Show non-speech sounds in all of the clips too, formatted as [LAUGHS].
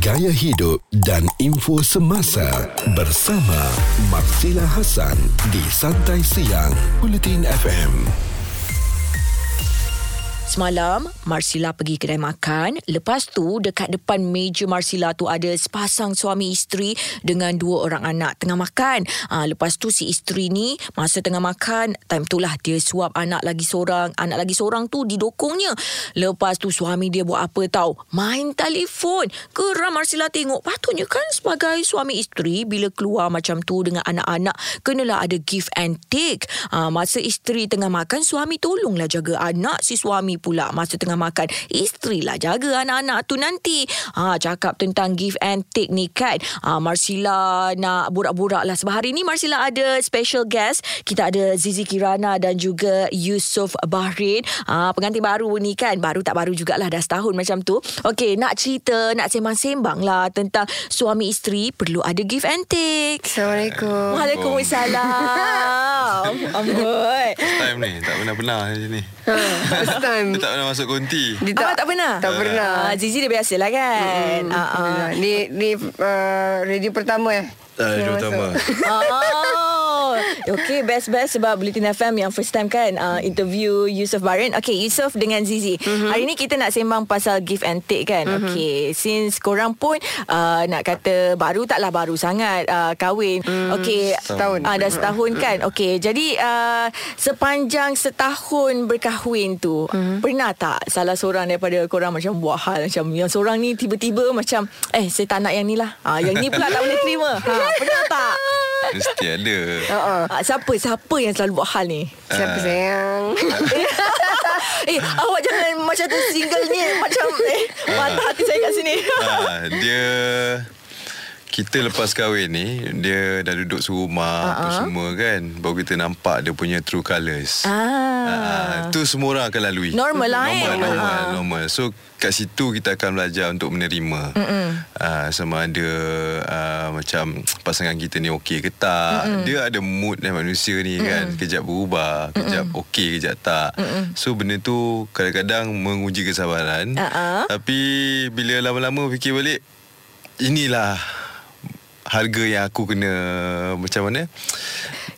gaya hidup dan info semasa bersama Marsila Hasan di Santai Siang Bulletin FM. Semalam, Marsila pergi kedai makan. Lepas tu, dekat depan meja Marsila tu ada sepasang suami isteri dengan dua orang anak tengah makan. Ha, lepas tu si isteri ni, masa tengah makan, time tu lah dia suap anak lagi seorang. Anak lagi seorang tu didokongnya. Lepas tu suami dia buat apa tahu? Main telefon. Geram Marsila tengok. Patutnya kan sebagai suami isteri, bila keluar macam tu dengan anak-anak, kenalah ada give and take. Ha, masa isteri tengah makan, suami tolonglah jaga anak si suami pula masa tengah makan. Isteri lah jaga anak-anak tu nanti. Ha, cakap tentang give and take ni kan. Ha, Marsila nak borak-borak lah. Sebab hari ni Marsila ada special guest. Kita ada Zizi Kirana dan juga Yusof Bahrain. Ha, pengantin baru ni kan. Baru tak baru jugalah dah setahun macam tu. Okey, nak cerita, nak sembang-sembang lah tentang suami isteri perlu ada give and take. Assalamualaikum. Waalaikumsalam. [LAUGHS] Amboi. Time ni Tak pernah-pernah macam ni Ha, first time. Dia tak pernah masuk konti Dia Abang tak pernah? Tak pernah. Ah, Zizi dia biasa lah kan. Hmm, Ah, ah. Ni ni uh, radio pertama eh. Tak ada Yang utama Oh, [LAUGHS] okay, best-best sebab Bulletin FM yang first time kan uh, interview Yusof Barin. Okay, Yusof dengan Zizi. Mm-hmm. Hari ni kita nak sembang pasal give and take kan. Mm-hmm. Okay, since korang pun uh, nak kata baru taklah baru sangat uh, kahwin. Mm. Okay, Setahun. Uh, dah setahun kan. Okay, jadi uh, sepanjang setahun berkahwin tu, mm-hmm. pernah tak salah seorang daripada korang macam buat hal macam yang seorang ni tiba-tiba macam eh saya tak nak yang ni lah. Ah, yang ni pula tak boleh terima. Ha, pernah tak? [LAUGHS] Mesti ada Uh-uh. Ah, siapa siapa yang selalu buat hal ni? Siapa sayang? [LAUGHS] eh, awak jangan macam tu single ni macam eh mata hati saya kat sini. ha, Dia kita lepas kahwin ni Dia dah duduk serumah uh-huh. Apa semua kan Baru kita nampak Dia punya true colours ah. Ah, tu semua orang akan lalui Normal lah, eh? normal, normal, Ah. normal. So kat situ kita akan belajar untuk menerima uh, Sama ada uh, Macam pasangan kita ni okey ke tak Mm-mm. Dia ada mood dan manusia ni Mm-mm. kan Kejap berubah Kejap okey kejap tak Mm-mm. So benda tu kadang-kadang menguji kesabaran Ah, ah. Tapi bila lama-lama fikir balik Inilah harga yang aku kena macam mana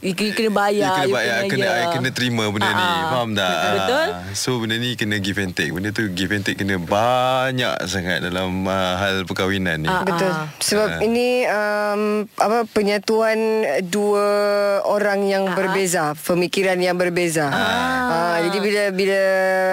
You kena bayar. Ya, kena you bayar kena ya. I kena terima benda ni Ah, faham tak betul. so benda ni kena give and take benda tu give and take kena banyak sangat dalam uh, hal perkahwinan ni Ah, Betul. Sebab ini um, apa penyatuan dua orang yang berbeza, pemikiran yang berbeza. Ah. jadi bila bila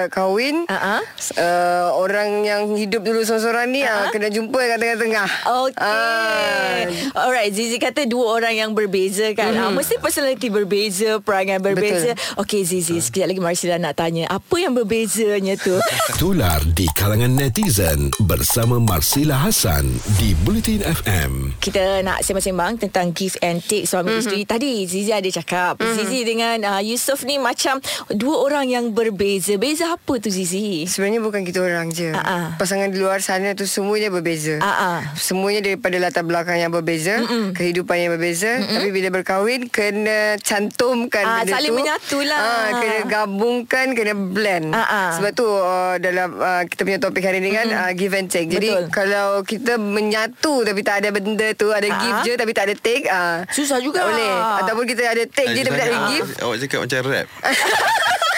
kahwin, Ah, ah. uh, orang yang hidup dulu seorang-seorang ni uh kena jumpa kat tengah-tengah. Okay. Ah. Alright, Zizi kata dua orang yang berbeza kan. Mm. Ah, mesti personality berbeza, perangai berbeza. Okay, Zizi, sekejap lagi Marsila nak tanya. Apa yang berbezanya tu? [LAUGHS] Tular di kalangan netizen bersama Marsila Hasan di Bulletin FM. kita nak sembang-sembang tentang give and take suami mm-hmm. isteri. Tadi Zizi ada cakap. Mm-hmm. Zizi dengan uh, Yusof ni macam dua orang yang berbeza. Beza apa tu Zizi? Sebenarnya bukan kita orang je. Ah, ah. Pasangan di luar sana tu semuanya berbeza. Ah, ah. Semuanya daripada latar belakang yang berbeza, Mm-mm. kehidupan yang berbeza. Mm-mm. Tapi bila berkahwin kena cantumkan Ah, benda saling tu. menyatulah. Ah, kena gabungkan, kena blend. Ah, ah. Sebab tu uh, dalam uh, kita punya topik hari ni kan uh, give and take. Jadi Betul. kalau kita menyatu tapi tak ada benda tu, ada Ah, give ah. je tapi tak ada take, uh, Susah juga. Boleh. Ataupun kita ada take je tapi tak ada give. Awak cakap macam rap [LAUGHS]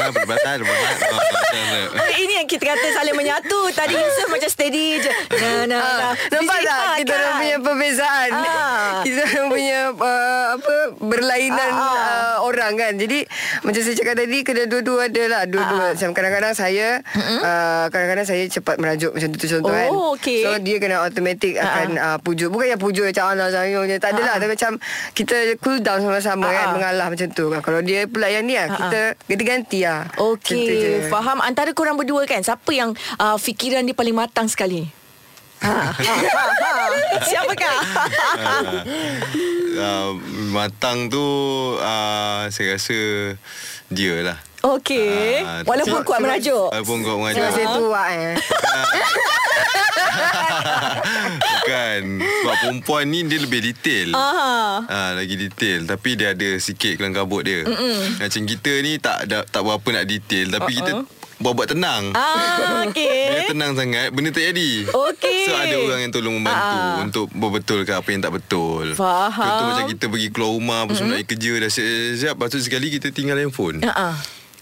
Kan perbataan Perbataan oh, Oh, ini yang kita kata saling menyatu. Tadi Yusof macam steady je. Nah, nah, Ah, nah. nampak tak ah, kita kan? orang punya perbezaan Ah. [LAUGHS] kita orang punya uh, apa berlainan Ah, ah. uh, orang kan jadi macam saya cakap tadi kena dua-dua ada lah dua-dua Ah, ah. macam kadang-kadang saya uh, kadang-kadang saya cepat merajuk macam tu contoh Oh, kan okey. so dia kena automatic Ah, akan uh, pujuk bukan yang pujuk macam Allah sayang je tak adalah Ah, ah. tapi macam kita cool down sama-sama Ah, kan ah. mengalah macam tu kalau dia pula yang ni lah Ah, kita ganti-ganti lah Je. Okey, faham. Antara korang berdua kan, siapa yang uh, fikiran dia paling matang sekali? Ha, ha, ha, ha. Siapakah? uh, Matang tu uh, Saya rasa Dia lah Okey. Ah, Walaupun sebab- kuat sebab- merajuk. Walaupun kau Sebab mengajar saya tua eh Bukan Sebab perempuan ni Dia lebih detail Ah. Ah, lagi detail Tapi dia ada sikit kelang kabut dia Mm-mm. Macam kita ni Tak ada, tak berapa nak detail Tapi uh-uh. kita buat-buat tenang. Ah, Bila okey. tenang sangat Benda tak jadi Okey. So ada orang yang tolong membantu Ah. Untuk berbetulkan apa yang tak betul Faham. Contoh macam kita pergi keluar rumah Lepas mm-hmm. nak kerja Dah siap-siap Lepas tu sekali kita tinggal handphone Ha ah.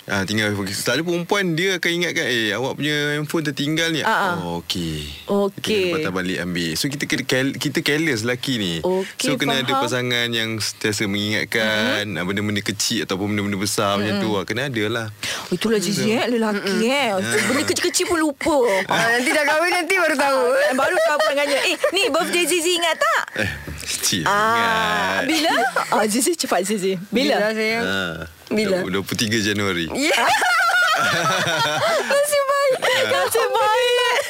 Ah, tinggal Selalu perempuan Dia akan ingatkan Eh awak punya handphone tertinggal ni ah. Oh okey Okey. Kita patah balik ambil So kita Kita careless lelaki ni Okey, So kena ada faham. pasangan Yang sentiasa mengingatkan mm-hmm. Benda-benda kecil Ataupun benda-benda besar mm-hmm. Macam tu lah. Kena ada lah Oh, itulah Zizi eh Lelaki eh Benda kecil-kecil pun lupa Ah, [LAUGHS] nanti dah kahwin nanti baru tahu. Ah, Baru tahu perangannya Eh ni birthday Zizi ingat tak? Eh Kecil Ah, sangat bila? [LAUGHS] Ah, Zizi cepat Zizi. Bila? Bila sayang? Ah, Bila? 23 Januari [LAUGHS] Ya. Nasib baik. Nasib baik.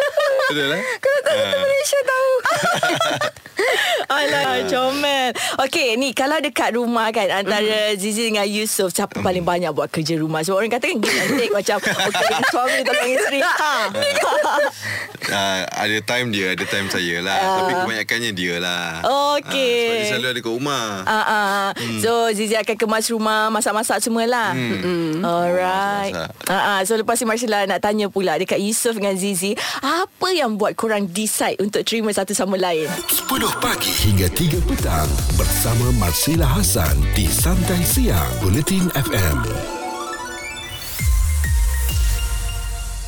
Betul lah Kalau tak satu Malaysia tahu. [LAUGHS] Alah, comel. Okey, ni kalau dekat rumah kan antara Zizi dengan Yusof, siapa paling banyak buat kerja rumah? Sebab orang kata kan give and take macam [LAUGHS] okey, suami tolong isteri. Ha. uh, Ada time dia Ada time saya lah Ah. Tapi kebanyakannya dia lah Okey. Ah, Sebab dia selalu ada kat rumah Ah, ah. So Zizi akan kemas rumah Masak-masak semualah hmm. Alright Masak-masak. ah, ah. So lepas ni Marcella nak tanya pula Dekat Yusof dengan Zizi Apa yang buat korang decide Untuk terima satu sama lain 10 pagi hingga 3 petang bersama Marsila Hasan di Santai Siang Bulletin FM.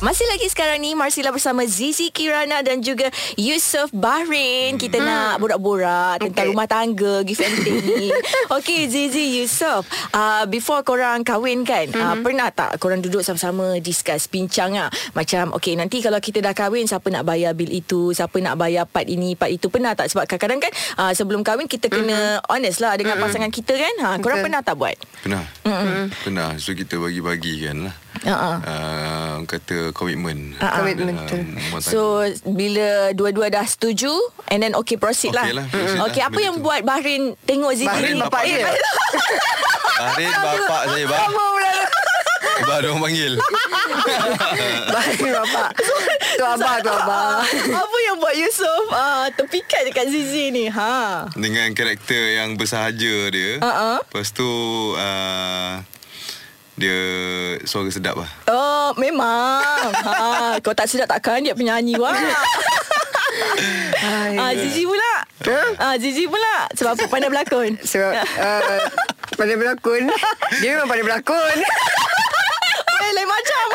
Masih lagi sekarang ni Marsila bersama Zizi Kirana dan juga Yusof Bahrain. Kita hmm. nak borak-borak tentang Okay. rumah tangga, give and take ni. [LAUGHS] Okey Zizi, Yusof. Uh, before korang kahwin kan, hmm. uh, pernah tak korang duduk sama-sama discuss, bincang lah. Macam, okey nanti kalau kita dah kahwin, siapa nak bayar bil itu, siapa nak bayar part ini, part itu. Pernah tak? Sebab kadang-kadang kan uh, sebelum kahwin kita kena honest lah dengan pasangan kita kan. Ha, korang Betul. pernah tak buat? Pernah mm Pernah So kita bagi-bagikan lah Uh-uh. uh, Kata komitmen Ah, ah. Komitmen, betul. rumah tangga. So bila dua-dua dah setuju and then okay proceed Okey lah. lah, proceed lah. okay apa Benda yang tu. buat Bahrain tengok Zizi Bahrain ni? bapak Eh, dia. [LAUGHS] Bahrain bapak saya bah. Bah ada orang panggil [LAUGHS] Baik bapak. Tu abah tu abah. [LAUGHS] apa yang buat Yusof uh, terpikat dekat Zizi ni? Ha. Dengan karakter yang bersahaja dia Uh-uh. Lepas tu uh, Dia Suara sedap lah Oh, memang. [LAUGHS] ha, kau tak sedap takkan dia penyanyi wah. Ah, Zizi pula. Ah, Zizi pula. Sebab apa pandai berlakon? Sebab uh, pandai berlakon. Dia memang pandai berlakon. Eh, lain macam.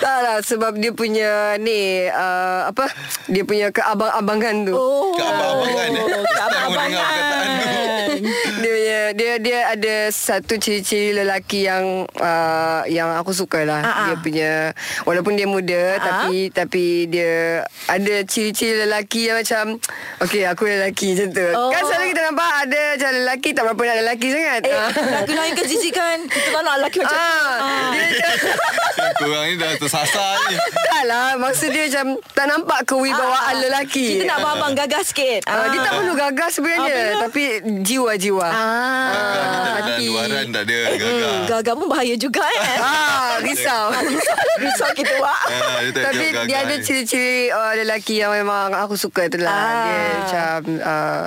tak lah sebab dia punya ni uh, apa? Dia punya keabang-abangan tu. Oh. Keabang-abangan, eh? Keabang-abangan. [LAUGHS] Dia dia ada satu ciri-ciri lelaki yang uh, yang aku suka lah. Ah, ah. Dia punya walaupun dia muda Ah. tapi tapi dia ada ciri-ciri lelaki yang macam okey aku lelaki macam tu. Oh. Kan selalu kita nampak ada macam lelaki tak berapa nak lelaki sangat. Eh, lelaki lain ke Zizi kan? Kita tak nak lelaki macam Ah, dia [LAUGHS] Korang ni dah tersasar ni tak lah Maksud dia macam Tak nampak kewibawaan Ah, lelaki Kita nak abang-abang gagas sikit. Ah, Dia tak perlu gagas sebenarnya betul. Tapi jiwa-jiwa Ah. Hati. luaran tak ada Gagal Gagal pun bahaya juga eh. [LAUGHS] Ah, risau [LAUGHS] Risau kita wak. Ah, dia Tapi dia gagal ada ciri-ciri uh, lelaki yang memang aku suka tu lah. Ah. Dia macam uh,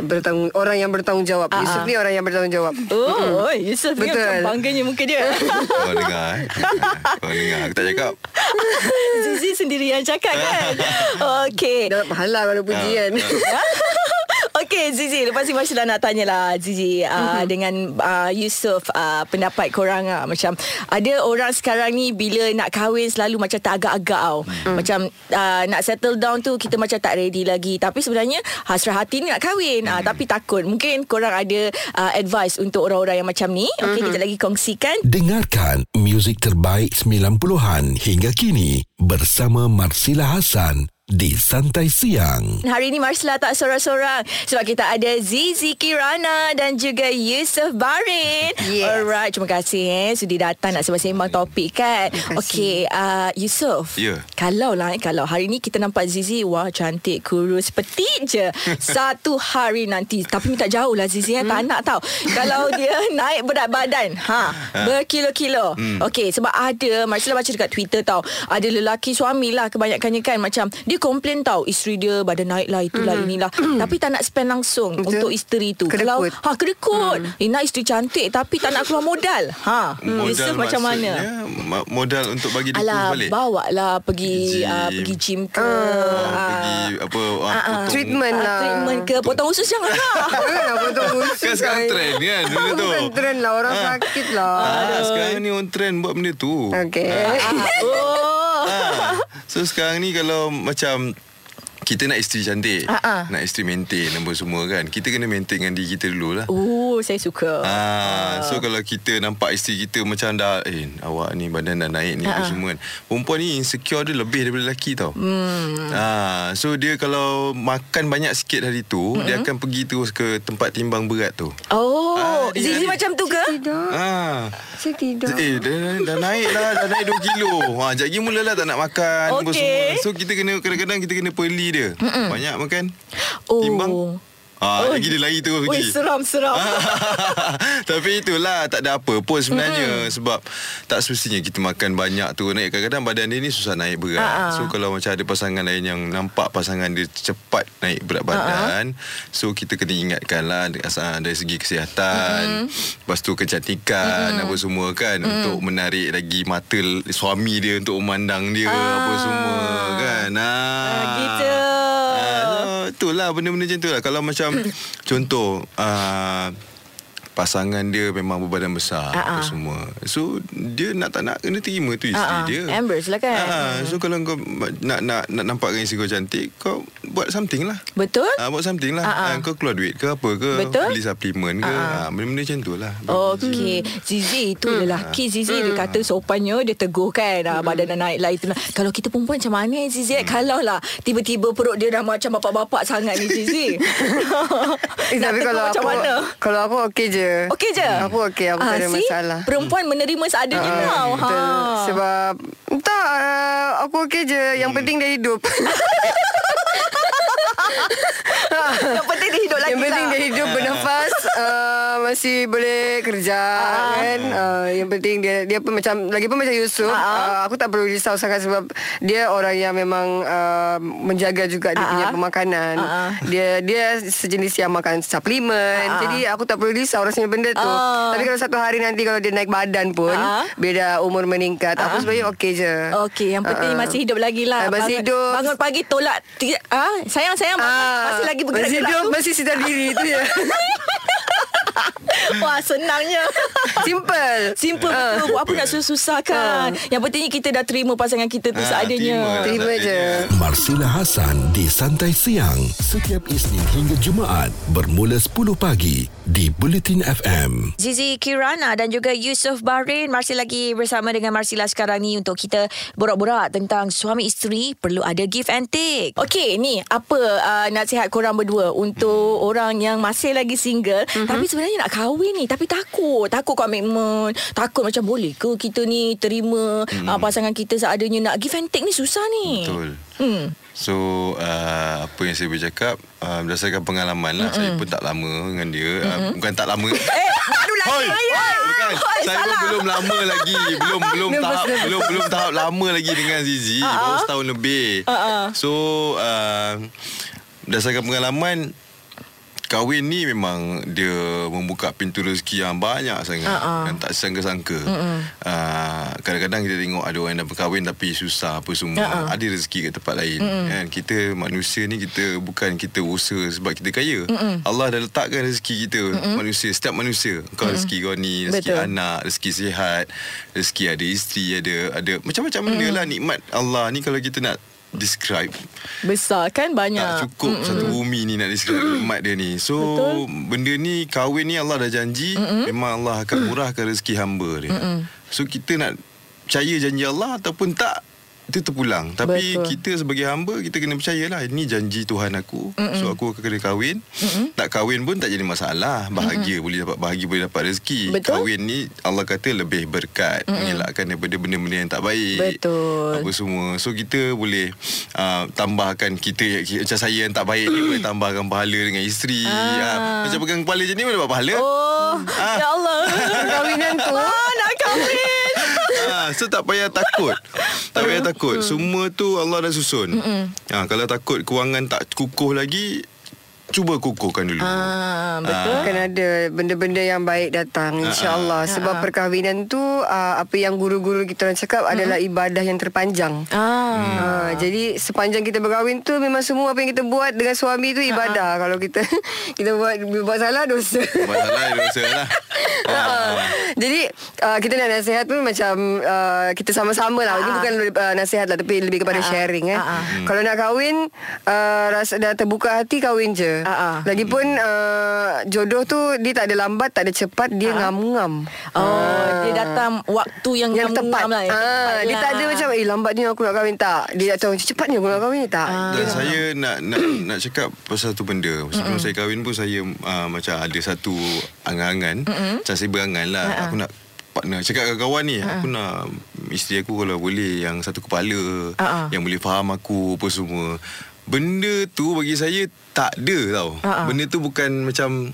bertanggung orang yang bertanggungjawab. Ah, Yusuf ah. ni orang yang bertanggungjawab. Oh, Yusuf ni Betul. macam bangganya muka dia. [LAUGHS] Kau dengar eh Kau dengar Aku tak cakap Zizi sendiri yang cakap kan. Okey. Dapat pahala kalau pujian. Okey Zizi Lepas ni Marsha nak tanya lah Zizi uh, Mhm. Dengan uh, Yusof uh, Pendapat korang uh, Macam Ada orang sekarang ni Bila nak kahwin Selalu macam tak agak-agak tau. Mhm. Macam uh, Nak settle down tu Kita macam tak ready lagi. Tapi sebenarnya Hasrah hati ni nak kahwin. Uh, Tapi takut. Mungkin korang ada uh, Advice untuk orang-orang yang macam ni. Okey Mhm. kita lagi kongsikan. Dengarkan muzik terbaik 90-an hingga kini bersama Marsila Hasan di Santai Siang. Hari ini Marsla tak sorang-sorang sebab kita ada Zizi Kirana dan juga Yusof Barin. Yes. Alright, terima kasih eh sudi datang nak sembang-sembang topik kan. Okey, uh, Yusof. Ya. Kalau lah eh, kalau hari ni kita nampak Zizi wah cantik kurus petit je. [LAUGHS] Satu hari nanti tapi minta jauh lah Zizi eh, tak nak tau. Kalau dia [LAUGHS] naik berat badan, ha, berkilo-kilo. Okey, sebab ada Marsla baca dekat Twitter tau. Ada lelaki suami lah kebanyakannya kan macam dia komplain tau isteri dia badan naik lah itulah mm. inilah tapi tak nak spend langsung Betul. untuk isteri tu. Kedekut. Kalau ha kedekut. Mm. Eh, nak isteri cantik tapi tak nak keluar modal. Ha. Modal macam mana? maksudnya, ma- Modal untuk bagi dia Alah, balik bawa lah pergi Gym. uh, pergi gym ke. Oh, ah. pergi apa uh, ah. potong. Treatment Ah, lah. treatment ke potong usus jangan lah. Jangan apa tu Kan sekarang trend kan dulu tu. Bukan trend lah Orang sakit lah Ah, sekarang ni on trend buat benda tu. Okay oh. Ah. [LAUGHS] So sekarang ni kalau macam kita nak isteri cantik, ah. nak isteri maintain apa semua kan. Kita kena maintain dengan diri kita dulu lah. Oh, saya suka. Ah, so kalau kita nampak isteri kita macam dah eh awak ni badan dah naik ni apa Ah. semua kan. Perempuan ni insecure dia lebih daripada lelaki tau. Hmm. Ah, so dia kalau makan banyak sikit hari tu, hmm. dia akan pergi terus ke tempat timbang berat tu. Oh, Ah, dia- Zizi macam tu ke? Tidak Ah. Saya tidak Eh dah, dah naik lah Dah naik 2 kilo ha, Sekejap lagi mulalah tak nak makan Okey. semua. So kita kena Kadang-kadang kita kena peli dia Mm-mm. Banyak makan Oh. Timbang ha, Lagi dia lari terus Oi, pergi seram-seram. [LAUGHS] Tapi itulah Tak ada apa pun sebenarnya. Mm-mm. Sebab Tak semestinya kita makan banyak tu. Naik Kadang-kadang badan dia ni Susah naik berat. Ah, ah. So kalau macam ada pasangan lain Yang nampak pasangan dia Cepat naik berat badan So kita kena ingatkan lah asal Dari segi kesihatan. Lepas tu kecantikan Apa semua kan Untuk menarik lagi mata Suami dia Untuk memandang dia Apa semua kan. Ah. gitu. Ah, so, itulah benda-benda macam tu lah. Kalau macam contoh uh, pasangan dia memang berbadan besar Ah, apa ah. semua. So dia nak tak nak kena terima tu isteri Ah, ah. dia. Embrace lah kan. Ah, so kalau kau nak nak nak nampakkan isteri kau cantik, kau buat something lah. Betul? Ah, buat something lah. Ah, ah. Ah, kau keluar duit ke apa ke, Betul. beli suplemen ke, Ah, ah. ah, benda-benda macam tu lah. Okey, Zizi tu lelaki Zizi dia kata sopannya dia teguh kan ah, badan naik lah itu. Kalau kita perempuan macam mana eh, Zizi? Kalau lah tiba-tiba perut dia dah macam bapak-bapak sangat ni Zizi. Eh, [LAUGHS] [LAUGHS] Nak tapi tegur kalau macam aku mana? Kalau aku okey je Okey je? Aku okey Aku tak ada Ah, see? masalah Perempuan menerima seadanya Ah, tau. Ha. Sebab Tak uh, Aku okey je Yang penting dia hidup [LAUGHS] [LAUGHS] Yang penting dia hidup lagi Yang penting lah. dia hidup bernafas uh, [LAUGHS] Masih boleh kerja kan uh, Yang penting dia Dia pun macam Lagi pun macam Yusof Ah, ah. uh, Aku tak perlu risau sangat Sebab Dia orang yang memang uh, Menjaga juga Dia Ah, punya ah. pemakanan ah. Dia Dia sejenis yang makan suplemen ah. Jadi aku tak perlu risau Rasanya benda tu Ah. Tapi kalau satu hari nanti Kalau dia naik badan pun Ah. Bila umur meningkat Aku sebenarnya okey je Okey, yang penting ah. masih hidup lagi lah. Ah, masih bangun, hidup. Bangun pagi tolak. Ah, sayang, sayang. Bangun. Ah, masih lagi bergerak Masih hidup tu. Masih sedar diri tu je [LAUGHS] [LAUGHS] Wah, senangnya. Simple Simple Ah. betul. Buat apa nak susah-susah kan. Yang pentingnya kita dah terima pasangan kita tu Ah, seadanya. terima. Terima je Marsila Hassan di Santai Siang setiap Isnin hingga Jumaat bermula 10 pagi di Bulletin FM. Zizi Kirana dan juga Yusof Bahrain masih lagi bersama dengan Marsila sekarang ni untuk kita borak-borak tentang suami isteri perlu ada give and take. Okey, ni apa uh, nasihat korang berdua untuk hmm. orang yang masih lagi single hmm. tapi sebenarnya nak kahwin ni tapi takut, takut komitmen, takut macam boleh ke kita ni terima hmm. uh, pasangan kita seadanya nak give and take ni susah ni. Betul. Hmm. So uh, apa yang saya boleh cakap uh, berdasarkan pengalaman lah. Mm-mm. Saya pun tak lama dengan dia. Uh, bukan tak lama. [LAUGHS] Eh, baru lagi Hoi, saya. bukan. Hoi, saya pun salah. belum lama lagi. Belum [LAUGHS] belum Nervous, tahap nervous. belum belum tahap lama lagi dengan Zizi. Ah, Baru ah. setahun lebih. Ah, ah. So uh, berdasarkan pengalaman Kahwin ni memang dia membuka pintu rezeki yang banyak sangat ah. yang tak sangka-sangka. Uh, kadang-kadang kita tengok ada orang yang dah berkahwin tapi susah apa semua. Ah. Ada rezeki kat tempat lain kan. Kita manusia ni kita bukan kita usaha sebab kita kaya. Allah dah letakkan rezeki kita manusia setiap manusia. Kau rezeki kau ni, rezeki Betul. anak, rezeki sihat, rezeki ada isteri, ada ada macam-macam benda lah nikmat Allah ni kalau kita nak describe Besar kan banyak. tak cukup mm satu bumi ni nak describe nikmat dia ni. So Betul. benda ni kahwin ni Allah dah janji Mm-mm. memang Allah akan murahkan rezeki hamba dia. Mm-mm. So kita nak percaya janji Allah ataupun tak itu terpulang Tapi Betul. kita sebagai hamba Kita kena percayalah Ini janji Tuhan aku Mm-mm. So aku akan kena kahwin Mm-mm. Tak kahwin pun tak jadi masalah Bahagia Mm-mm. boleh dapat Bahagia boleh dapat rezeki Betul. Kahwin ni Allah kata lebih berkat Mm-mm. Mengelakkan daripada benda-benda yang tak baik Betul. Apa semua So kita boleh uh, Tambahkan kita Macam saya yang tak baik ni Boleh tambahkan pahala dengan isteri Ah. uh, Macam pegang kepala macam ni Boleh dapat pahala Oh, Ah. ya Allah. [LAUGHS] Perkahwinan tu Ah, nak kahwin. Ah, so tak payah takut. tak payah takut. Semua tu Allah dah susun. Ha, kalau takut kewangan tak kukuh lagi, cuba kukuhkan dulu. Ah, betul. Akan ada benda-benda yang baik datang insya-Allah sebab perkahwinan tu uh, apa yang guru-guru kita orang cakap adalah ibadah yang terpanjang. Ah. Ha, jadi sepanjang kita berkahwin tu memang semua apa yang kita buat dengan suami tu ibadah. Kalau kita [LAUGHS] kita buat buat salah dosa. Masalah dosa lah. Ha. [LAUGHS] Jadi uh, kita nak nasihat pun macam uh, kita sama-sama lah. Ini bukan uh, nasihat lah tapi lebih kepada sharing eh. Kalau nak kahwin uh, rasa dah terbuka hati kahwin je. Ah, ah. Lagipun uh, jodoh tu dia tak ada lambat, tak ada cepat, dia ngam-ngam. Oh, dia datang waktu yang, yang tepat. ngam-ngam lah. yang Ah, tepat dia lah. tak ada macam eh lambatnya aku nak kahwin tak. Dia tak tahu cepatnya aku nak kahwin tak. Dan saya nak nak nak cakap pasal satu benda. Sebelum saya kahwin pun saya uh, macam ada satu angan-angan. Macam saya berangan lah. Aku nak partner. Cakap dengan kawan ni. Aku nak isteri aku kalau boleh yang satu kepala. Uh-uh. Yang boleh faham aku apa semua. Benda tu bagi saya tak ada tau. Uh-uh. Benda tu bukan macam [TSK]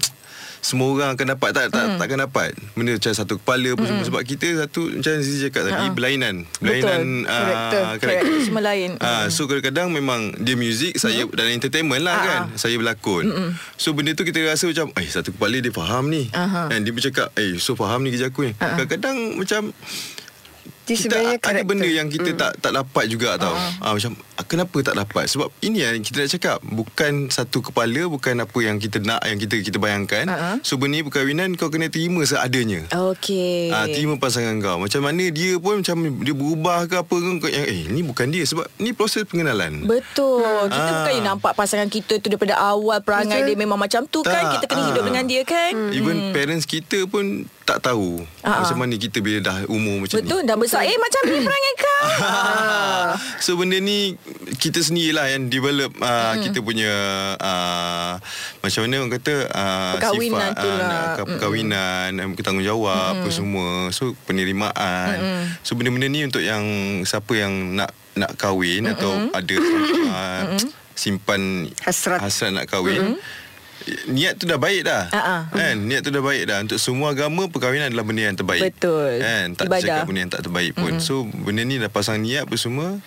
semua orang akan dapat tak tak takkan dapat benda macam satu kepala apa semua sebab kita satu macam Zizi cakap tadi berlainan berlainan ah, Karakter. karakter Semua lain. Ah, so kadang-kadang memang dia muzik, saya dalam entertainment lah Ah, kan. Saya berlakon. So benda tu kita rasa macam, eh satu kepala dia faham ni. Dan dia bercakap, eh so faham ni kerja aku ni. Kadang-kadang macam Dia kita ada karakter. benda yang kita tak tak dapat juga tau. Ah macam ah, kenapa tak dapat? Sebab ini yang kita nak cakap, bukan satu kepala, bukan apa yang kita nak, yang kita kita bayangkan. Ah, ah. So benda ni perkahwinan kau kena terima seadanya. Okey. Ah, terima pasangan kau. Macam mana dia pun macam dia berubah ke apa ke yang eh ni bukan dia sebab ni proses pengenalan. Betul. Kita Ah. bukan nampak pasangan kita tu daripada awal perangai Betul. dia memang macam tu kan. Tak, Kita kena ah. hidup dengan dia kan. Even parents kita pun tak tahu Ah, macam ah. mana kita bila dah umur macam Betul ni. dah besar Eh macam ni perangai kau [LAUGHS] So benda ni kita sendirilah yang develop uh, Hmm. kita punya uh, macam mana orang kata uh, Perkahwinan sifat tu lah. uh, perkahwinan um, bertanggungjawab apa semua. So penerimaan. So benda-benda ni untuk yang siapa yang nak nak kahwin atau ada uh, simpan Hasrat. hasrat nak kahwin. Niat tu dah baik dah. Ah, ah. Kan? Niat tu dah baik dah. Untuk semua agama perkahwinan adalah benda yang terbaik. Betul. Kan? Tak Ibadah. cakap benda yang tak terbaik pun. Mm-hmm. So benda ni dah pasang niat apa semua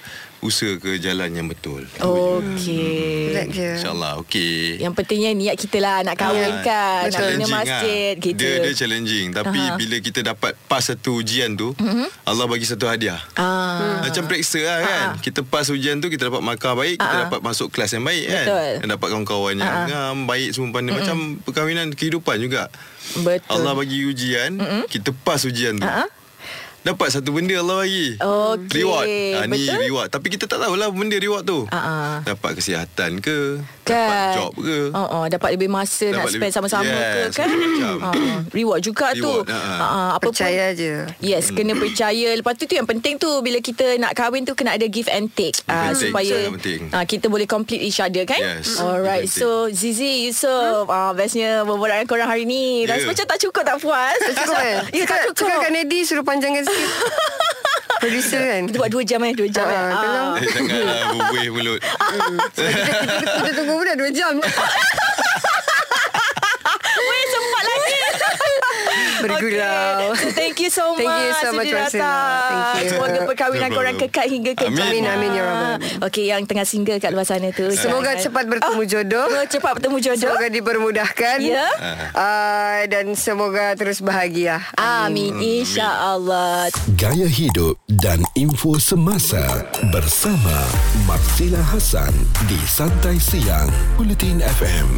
usaha ke jalan yang betul. Okey je. InsyaAllah okey. Yang pentingnya niat kita lah Nak kahwin Ah, kan Nak betul. bina challenging masjid lah. gitu Dia dia challenging Tapi Aha. bila kita dapat Pas satu ujian tu mm-hmm. Allah bagi satu hadiah ah. Macam periksa lah kan Kita pas ujian tu Kita dapat markah baik Kita Ah. dapat masuk kelas yang baik kan Betul. Dan dapat kawan-kawan yang Ah. ngam Baik semua pandai Macam perkahwinan kehidupan juga Betul Allah bagi ujian Kita pas ujian tu Ah. Dapat satu benda Allah bagi Okey, Reward ha, Ni betul. reward Tapi kita tak tahulah Benda reward tu ah. Dapat kesihatan ke Kan Dapat job ke oh, oh, Dapat lebih masa Nak Dapat spend lebih- sama-sama Yes, ke kan ah. Reward juga tu Reward, ah, ah. Ah, ah, apa pun- Percaya je. Yes, kena percaya. Lepas tu tu yang penting tu bila kita nak kahwin tu kena ada give and take. And take, supaya ah kita boleh complete each other kan? Yes, Alright. So Zizi, Yusof, ah bestnya berbual dengan korang hari ni. Rasa Yeah. macam tak cukup tak puas. Tak cukup kan? [LAUGHS] Ya, tak Cakap- cukup. Cakap Kak Nedi suruh panjangkan. [LAUGHS] Producer kan? Kita buat dua jam eh, dua jam eh. Ah, tolong. Ah. Eh, janganlah bubuih mulut. Kita tunggu pun dah 2 jam. [LAUGHS] Bergurau. Okay. So, thank you so Thank much. you so much. Thank you. Semoga perkahwinan No korang kekal hingga ke Amin. Amin, amin, ya Rabbal. Okey, yang tengah single kat luar sana tu. Semoga jangan- cepat bertemu Ah, jodoh. Semoga cepat bertemu jodoh. Semoga dipermudahkan. Ya. Uh, dan semoga terus bahagia. Amin, insya-Allah. Gaya hidup dan info semasa bersama Marsila Hasan di Santai Siang Bulletin FM.